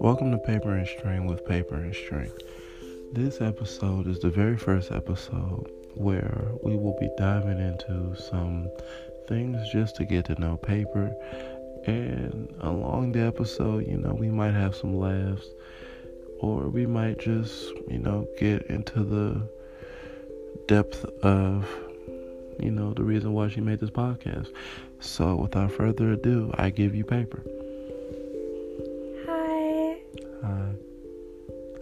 Welcome to Paper and String with Paper and String. This episode is the very first episode where we will be diving into some things just to get to know paper. And along the episode, you know, we might have some laughs or we might just, you know, get into the depth of, you know, the reason why she made this podcast. So without further ado, I give you paper. Hi. Hi.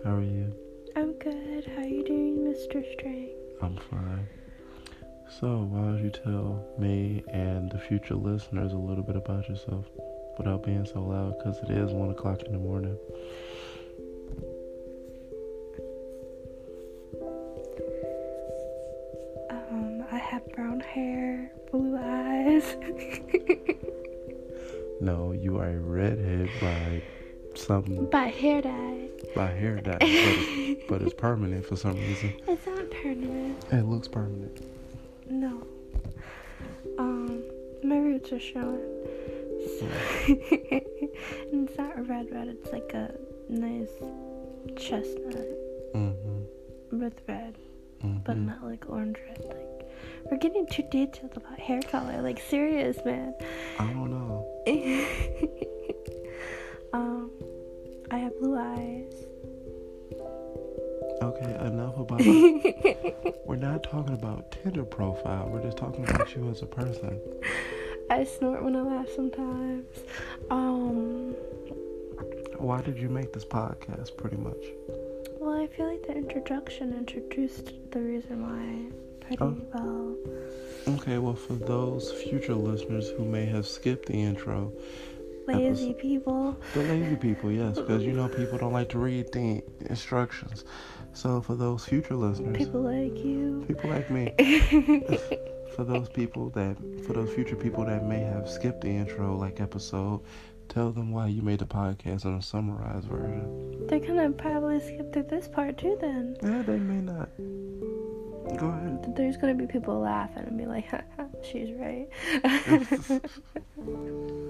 How are you? I'm good. How are you doing, Mr. String? I'm fine. So, why don't you tell me and the future listeners a little bit about yourself without being so loud? Because it is 1 o'clock in the morning. Redhead by something. By hair dye. By hair dye, but it's, but it's permanent for some reason. It's not permanent. It looks permanent. No. Um, my roots are showing. and it's not red red. It's like a nice chestnut Mm-hmm. with red, Mm-hmm. but not like orange red. Like we're getting too detailed about hair color. Like serious, man. I don't know. blue eyes. Okay, enough about. we're not talking about Tinder profile. We're just talking about you as a person. I snort when I laugh sometimes. Um, Why did you make this podcast? Pretty much. well, I feel like the introduction introduced the reason why pretty Oh. well. Okay, well, for those future listeners who may have skipped the intro, Lazy people. the lazy people, yes, because you know people don't like to read the instructions. So for those future listeners, People like you. people like me, for those people that, for those future people that may have skipped the intro, like episode, tell them why you made the podcast in a summarized version. They're gonna probably skip through this part too then. Yeah, they may not. Go ahead. There's gonna be people laughing and be like, she's right.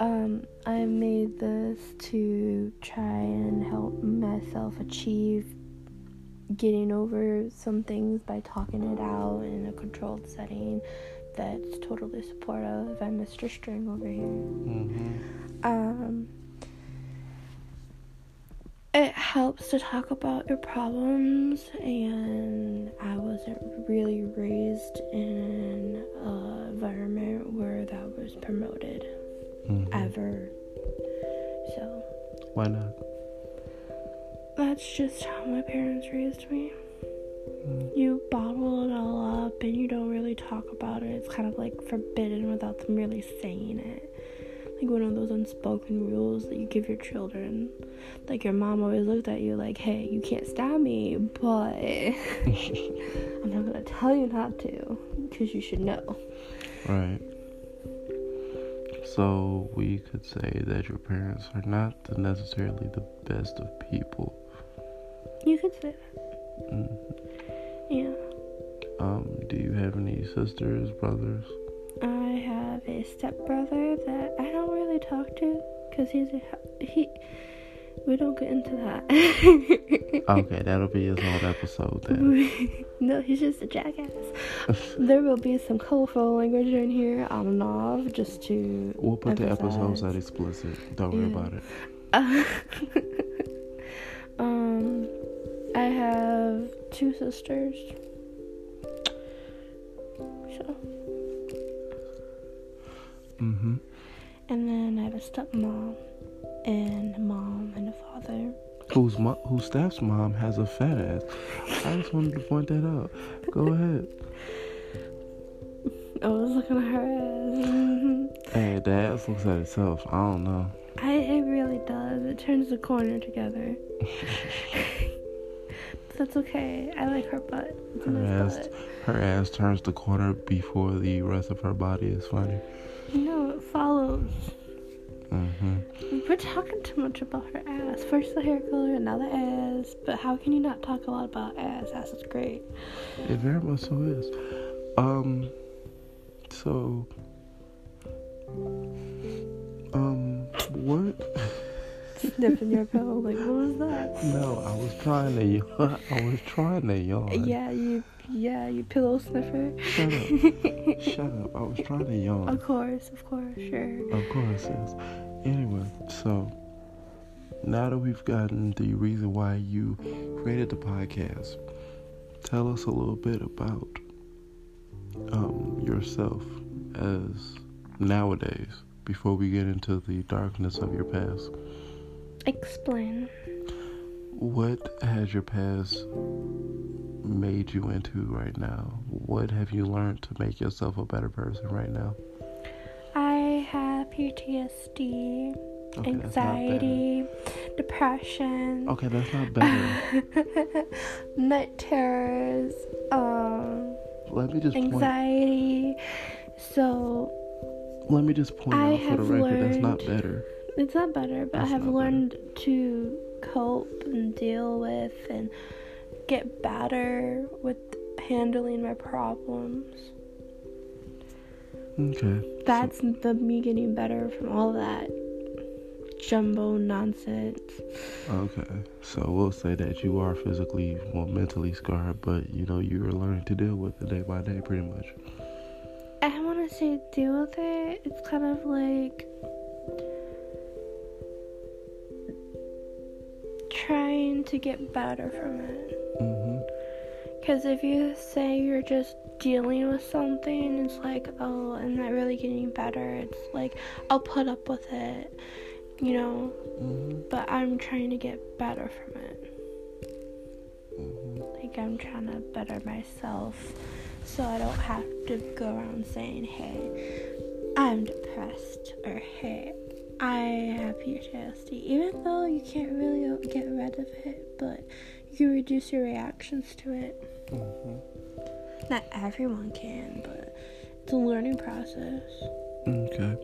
um, I made this to try and help myself achieve getting over some things by talking it out in a controlled setting that's totally supportive. I'm Mr. String over here. Mm-hmm. Um, it helps to talk about your problems, and I wasn't really raised in an environment where that was promoted mm-hmm. ever. So Why not? that's just how my parents raised me. Mm. You bottle it all up and you don't really talk about it. It's kind of like forbidden without them really saying it. Like one of those unspoken rules that you give your children. Like your mom always looked at you like, hey, you can't stab me, but I'm not gonna tell you not to because you should know. Right. So we could say that your parents are not necessarily the best of people. You could say that. Mm. Yeah. Um, do you have any sisters, brothers? I have a stepbrother that I don't really talk to because he's a he. We don't get into that. Okay, that'll be his own episode then. no, he's just a jackass. there will be some colorful language in here on and off just to. We'll put the episodes emphasize. at explicit. Don't worry about it. um, I have two sisters. So, Mm-hmm. and then I have a stepmom, and a mom and a father. Whose mo- whose staff's mom has a fat ass. I just wanted to point that out. Go ahead. I was looking at her ass. Hey, the ass looks at itself. I don't know. I it really does. It turns the corner together. But that's okay. I like her butt. It's Her nice ass, butt. her ass turns the corner before the rest of her body is funny. No, it follows. Mm-hmm. We're talking too much about her ass. First the hair color, and now the ass. But how can you not talk a lot about ass? Ass is great. It very much so is. Um. So. Um. What? Sniffing your pillow. Like what was that? No, I was trying to. I was trying to yawn. Yeah, you yeah, you pillow sniffer. Shut up. Shut up. I was trying to yawn. Of course, of course, sure. Of course, yes. Anyway, so now that we've gotten the reason why you created the podcast, tell us a little bit about um, yourself as nowadays before we get into the darkness of your past. Explain. What has your past made you into right now? What have you learned to make yourself a better person right now? I have PTSD, Okay, anxiety, depression, Okay, that's not better. night terrors, um, Let me just point. anxiety. So Let me just point I out for the record that's not better. it's not better, but That's I have not better. learned to cope and deal with and get better with handling my problems. Okay. That's the me getting better from all that jumbo nonsense. Okay. So we'll say that you are physically, well, mentally scarred, but you know you're learning to deal with it day by day, pretty much. I want to say deal with it. It's kind of like trying to get better from it. Mm-hmm. Because if you say you're just dealing with something, it's like, oh, I'm not really getting better. It's like, I'll put up with it, you know? Mm-hmm. But I'm trying to get better from it. Mm-hmm. Like, I'm trying to better myself so I don't have to go around saying, hey, I'm depressed, or hey, I have PTSD. Even though you can't really get rid of it, but you can reduce your reactions to it. Mm-hmm. Not everyone can, but it's a learning process. Okay.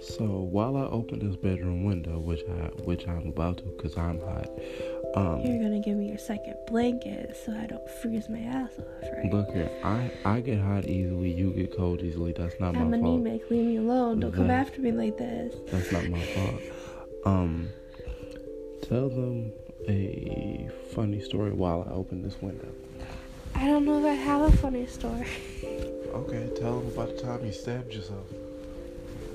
So while I open this bedroom window, which I which I'm about to, cause I'm hot. Um, You're gonna give me your second blanket so I don't freeze my ass off, right? look here, I I get hot easily. You get cold easily. That's not I'm my fault. anemic. Leave me alone. Don't come after me like this. That's not my fault. Um, tell them a funny story while I open this window. I don't know if I have a funny story. Okay, tell them about the time you stabbed yourself.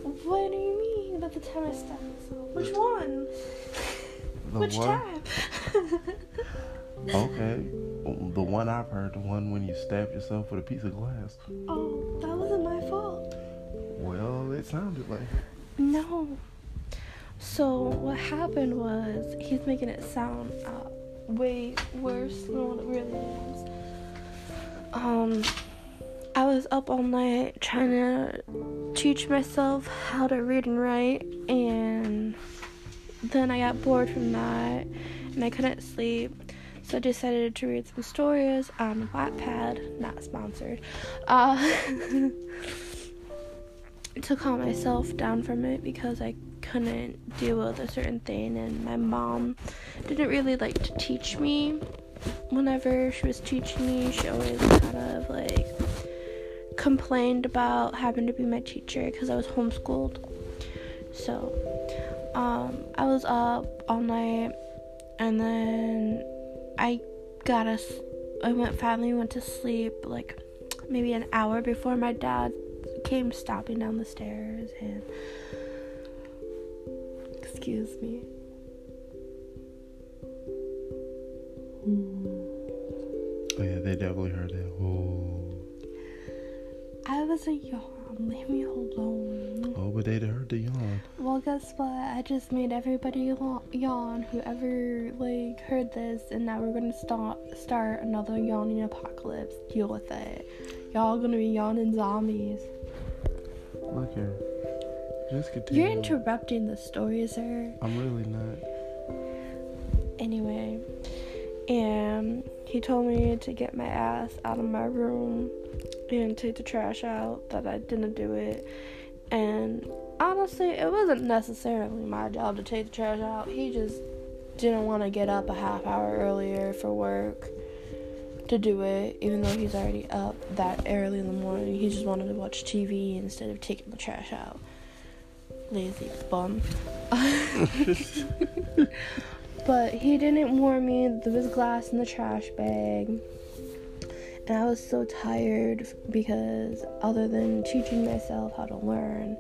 What do you mean about the time I stabbed myself? Which one? The Which time? Okay, the one I've heard, the one when you stabbed yourself with a piece of glass. oh, that wasn't my fault. Well, it sounded like. No. So what happened was he's making it sound uh, way worse than what it really is. Um, I was up all night trying to teach myself how to read and write, and then I got bored from that, and I couldn't sleep. So I decided to read some stories on Wattpad, not sponsored. Uh, to calm myself down from it because I couldn't deal with a certain thing and my mom didn't really like to teach me whenever she was teaching me she always kind of like complained about having to be my teacher because I was homeschooled so um, I was up all night and then I got us I went finally went to sleep like maybe an hour before my dad came stopping down the stairs and excuse me Oh yeah, they definitely heard that. Oh, was a yawn leave me alone. Oh, but they'd heard the yawn. well guess what? I just made everybody yawn- whoever like heard this and now we're gonna start start another yawning apocalypse. Deal with it. Y'all gonna be yawning zombies. Look here, just continue. you're interrupting the story sir. I'm really not. anyway and he told me to get my ass out of my room and take the trash out that i didn't do it. And honestly it wasn't necessarily my job to take the trash out. He just didn't want to get up a half hour earlier for work to do it even though he's already up that early in the morning. He just wanted to watch tv instead of taking the trash out. Lazy bum. but he didn't warn me. There was glass in the trash bag. And I was so tired because, other than teaching myself how to learn,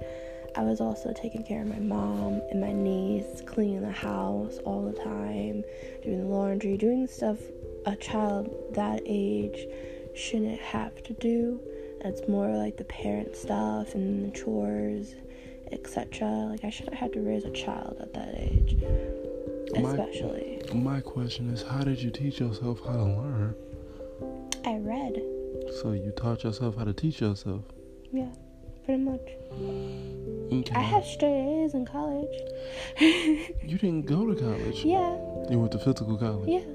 I was also taking care of my mom and my niece, cleaning the house all the time, doing the laundry, doing stuff a child that age shouldn't have to do. That's more like the parent stuff and the chores, etc. Like, I should have had to raise a child at that age, especially. My, my question is how did you teach yourself how to learn? I read. So you taught yourself how to teach yourself? Yeah, pretty much. Okay. I had straight A's in college. you didn't go to college? Yeah. You went to physical college? Yeah.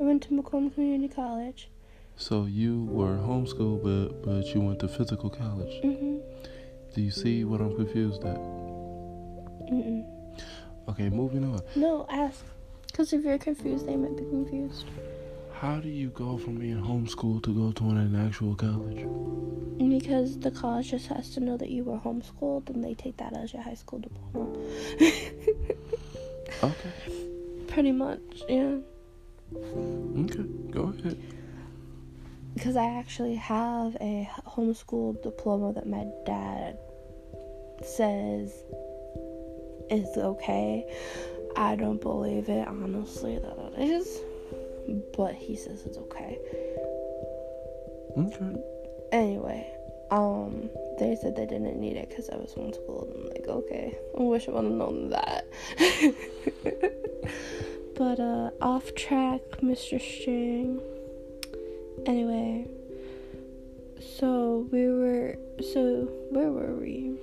I went to Macomb Community College. So you were homeschooled, but but you went to physical college. Mhm. Do you see what I'm confused at? Mm. Okay, moving on. No, ask. Because if you're confused, they might be confused. How do you go from being homeschooled to go to an actual college? Because the college just has to know that you were homeschooled, and they take that as your high school diploma. Okay. Pretty much, yeah. Okay, go ahead. Because I actually have a homeschool diploma that my dad says is okay. I don't believe it, honestly, that it is. But he says it's okay. Okay. Anyway, um, they said they didn't need it because I was homeschooled. I'm like, okay, I wish I would have known that. but uh, off track, Mr. String. Anyway, so we were, so where were we?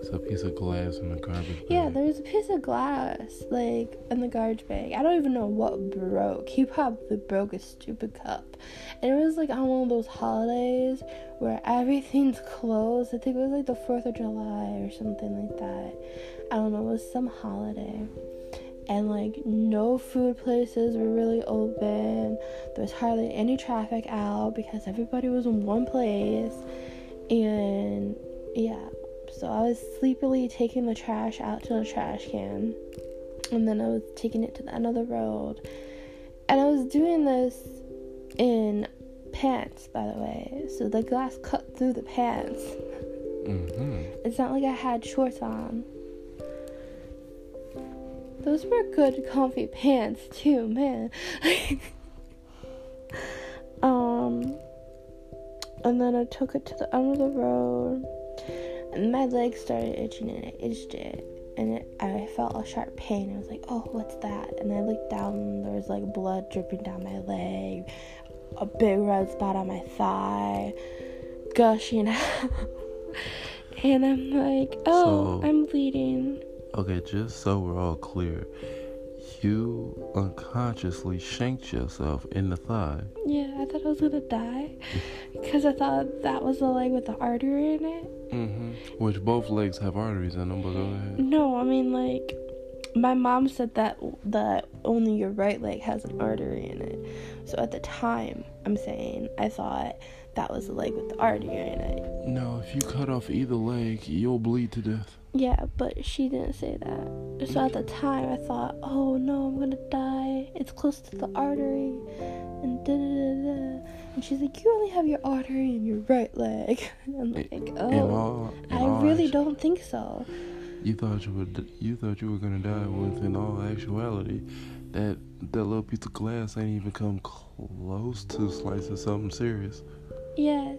It's a piece of glass in the garbage bag. Yeah, there was a piece of glass, like, in the garbage bag. I don't even know what broke. He probably broke a stupid cup. And it was like on one of those holidays where everything's closed. I think it was like the 4th of July or something like that. I don't know, it was some holiday. And like, no food places were really open. There was hardly any traffic out because everybody was in one place. And yeah, so I was sleepily taking the trash out to the trash can. And then I was taking it to the end of the road. And I was doing this in pants, by the way. So the glass cut through the pants. Mm-hmm. It's not like I had shorts on. Those were good, comfy pants, too, man. um, and then I took it to the end of the road my leg started itching and I itched it and it, I felt a sharp pain. I was like, "Oh, what's that?" And I looked down and there was like blood dripping down my leg, a big red spot on my thigh, gushing out. and I'm like, "Oh, So- I'm bleeding." Okay, just so we're all clear, you unconsciously shanked yourself in the thigh. Yeah, I thought I was gonna die because I thought that was the leg with the artery in it. Mm-hmm. Which both legs have arteries in them, but go ahead. No, I mean like my mom said that that only your right leg has an artery in it. So at the time, I'm saying I thought that was the leg with the artery in it. No, if you cut off either leg, you'll bleed to death. Yeah, but she didn't say that. So at the time, I thought, oh no, I'm gonna die. It's close to the artery, and da da da da. And she's like, you only have your artery in your right leg. And I'm like, In oh, all, in I really don't think so. You thought you would. You thought you were gonna die. With in all actuality, that that little piece of glass ain't even come close to slicing something serious. Yes.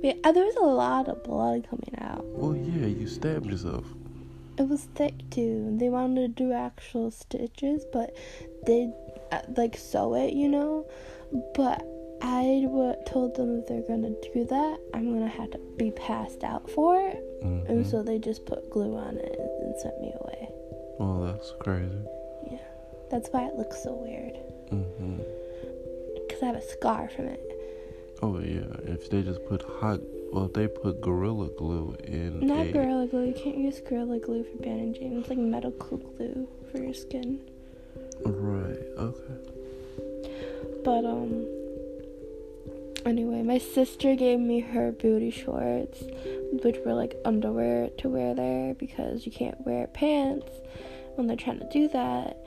But uh, there was a lot of blood coming out. Well, yeah, you stabbed yourself. It was thick too. They wanted to do actual stitches, but they uh, like sew it, you know. But I w- told them if they're gonna do that, I'm gonna have to be passed out for it, hmm and so they just put glue on it and sent me away. Well, that's crazy. Yeah, that's why it looks so weird. hmm Cause I have a scar from it. Oh yeah, if they just put hot, well, if they put gorilla glue in Not a, gorilla glue. You can't use gorilla glue for bandaging. It's like medical glue for your skin. right? Okay. But um anyway, my sister gave me her booty shorts which were like underwear to wear there because you can't wear pants when they're trying to do that.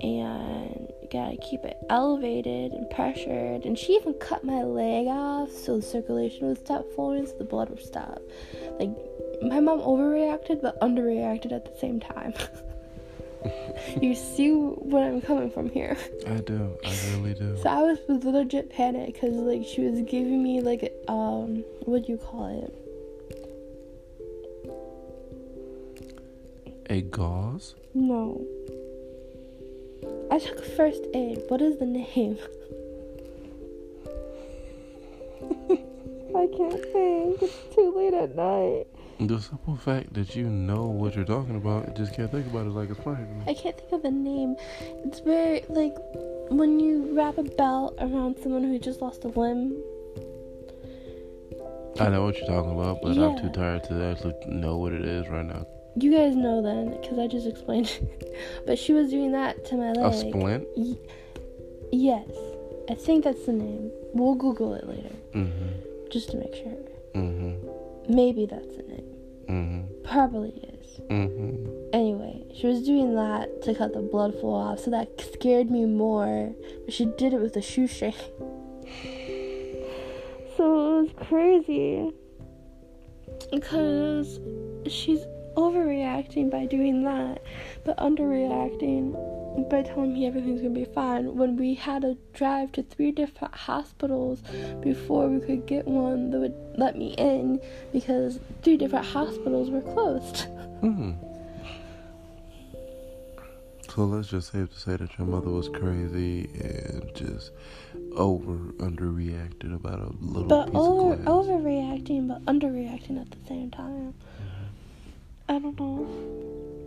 And you gotta keep it elevated and pressured. And she even cut my leg off so the circulation would stop flowing, so the blood would stop. Like, my mom overreacted but underreacted at the same time. you see what I'm coming from here. I do. I really do. So I was legit panicked because like she was giving me like um what do you call it? A gauze? No. I took first aid. What is the name? I can't think. It's too late at night. The simple fact that you know what you're talking about, you just can't think about it like it's funny. I can't think of the name. It's very like when you wrap a belt around someone who just lost a limb. I know what you're talking about, but Yeah. I'm too tired to actually know what it is right now. You guys know then, because I just explained. but she was doing that to my leg. A splint? Y- yes, I think that's the name. We'll Google it later, Mm-hmm. just to make sure. Mm-hmm. Maybe that's the name. Mm-hmm. Probably is. Mm-hmm. Anyway, she was doing that to cut the blood flow off, so that scared me more. But she did it with a shoestring. so it was crazy. Because she's overreacting by doing that, but underreacting by telling me everything's gonna be fine. When we had to drive to three different hospitals before we could get one that would let me in because three different hospitals were closed. Mm. So let's just safe to say that your mother was crazy and just over underreacted about a little bit. But over overreacting, but underreacting at the same time. I don't know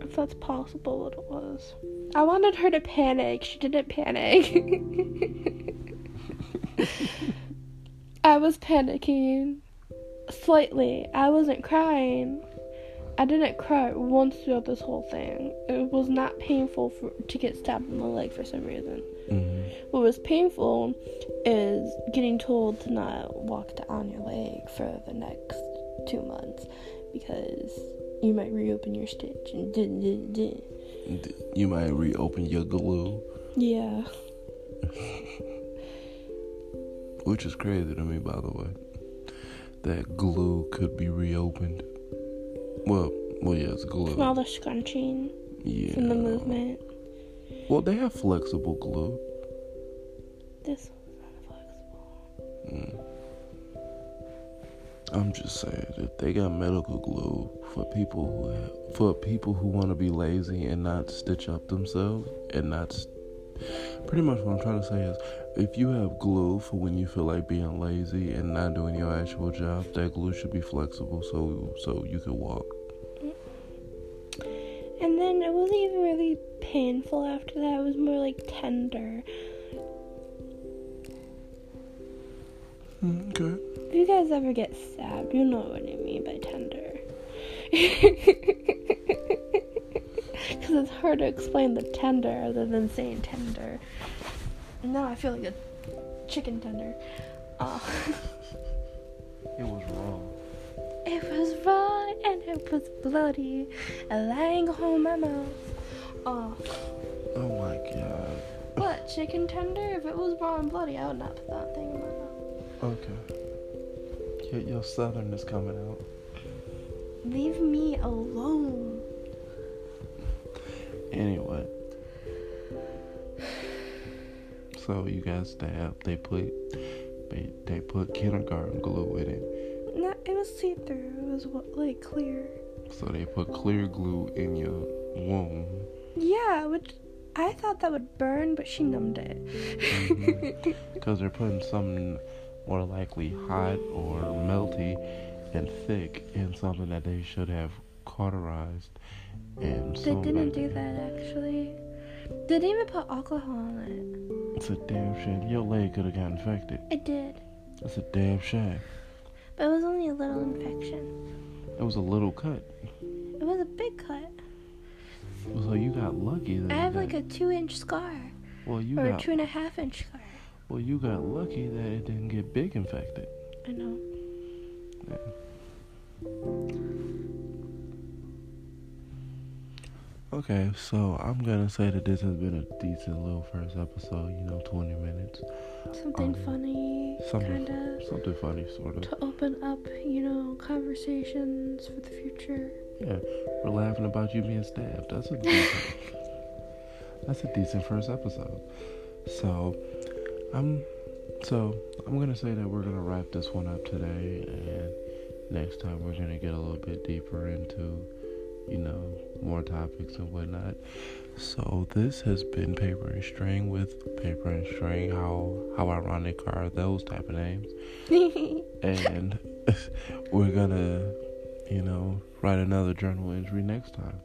if that's possible. What it was. I wanted her to panic. She didn't panic. I was panicking slightly. I wasn't crying. I didn't cry once throughout this whole thing. It was not painful for, to get stabbed in the leg for some reason. Mhm. What was painful is getting told to not walk down your leg for the next two months because you might reopen your stitch You might reopen your glue, Yeah. which is crazy to me, by the way. That glue could be reopened. Well, well, yeah, it's glue. From all the scrunching yeah. from the movement. Well, they have flexible glue. This was unflexible. Mm. I'm just saying that they got medical glue for people who have, for people who want to be lazy and not stitch up themselves and not. Pretty much what I'm trying to say is, if you have glue for when you feel like being lazy and not doing your actual job, that glue should be flexible so so you can walk. And then it wasn't even really painful after that. It was more like tender. Mm, Okay. If you guys ever get stabbed, you know what I mean by tender. Because it's hard to explain the tender other than saying tender. Now I feel like a chicken tender. Uh, It was wrong. it was raw and it was bloody. And lying on my mouth. Oh, Oh my god. what? Chicken tender? If it was raw and bloody, I would not put that thing in my mouth. Okay. Your, your southern is coming out. Leave me alone. Anyway. So you got stabbed. They put they, they put kindergarten glue in it. No, it was see through. It was like clear. So they put clear glue in your womb. Yeah, which I thought that would burn, but she numbed it. Mm-hmm. Because they're putting something more likely hot or melty and thick in something that they should have cauterized and they didn't do that actually. They didn't even put alcohol on it. It's a damn shame. Your leg could have got infected. it. Did, It's a damn shame. but it was only a little infection. It was a little cut. It was a big cut. So you got lucky that I have like a two-inch scar well you or a two and a half inch scar. Well you got lucky that it didn't get big infected. I know. Yeah. Okay, so I'm gonna say that this has been a decent little first episode. You know, 20 minutes. Something um, funny, kind of. Something funny, sort of. To open up, you know, conversations for the future. Yeah, we're laughing about you being stabbed. That's a decent. that's a decent first episode. So, I'm. So I'm gonna say that we're gonna wrap this one up today, and next time we're gonna get a little bit deeper into you know, more topics and whatnot. So this has been Paper and String with Paper and String. How how ironic are those type of names? and we're gonna, you know, write another journal entry next time.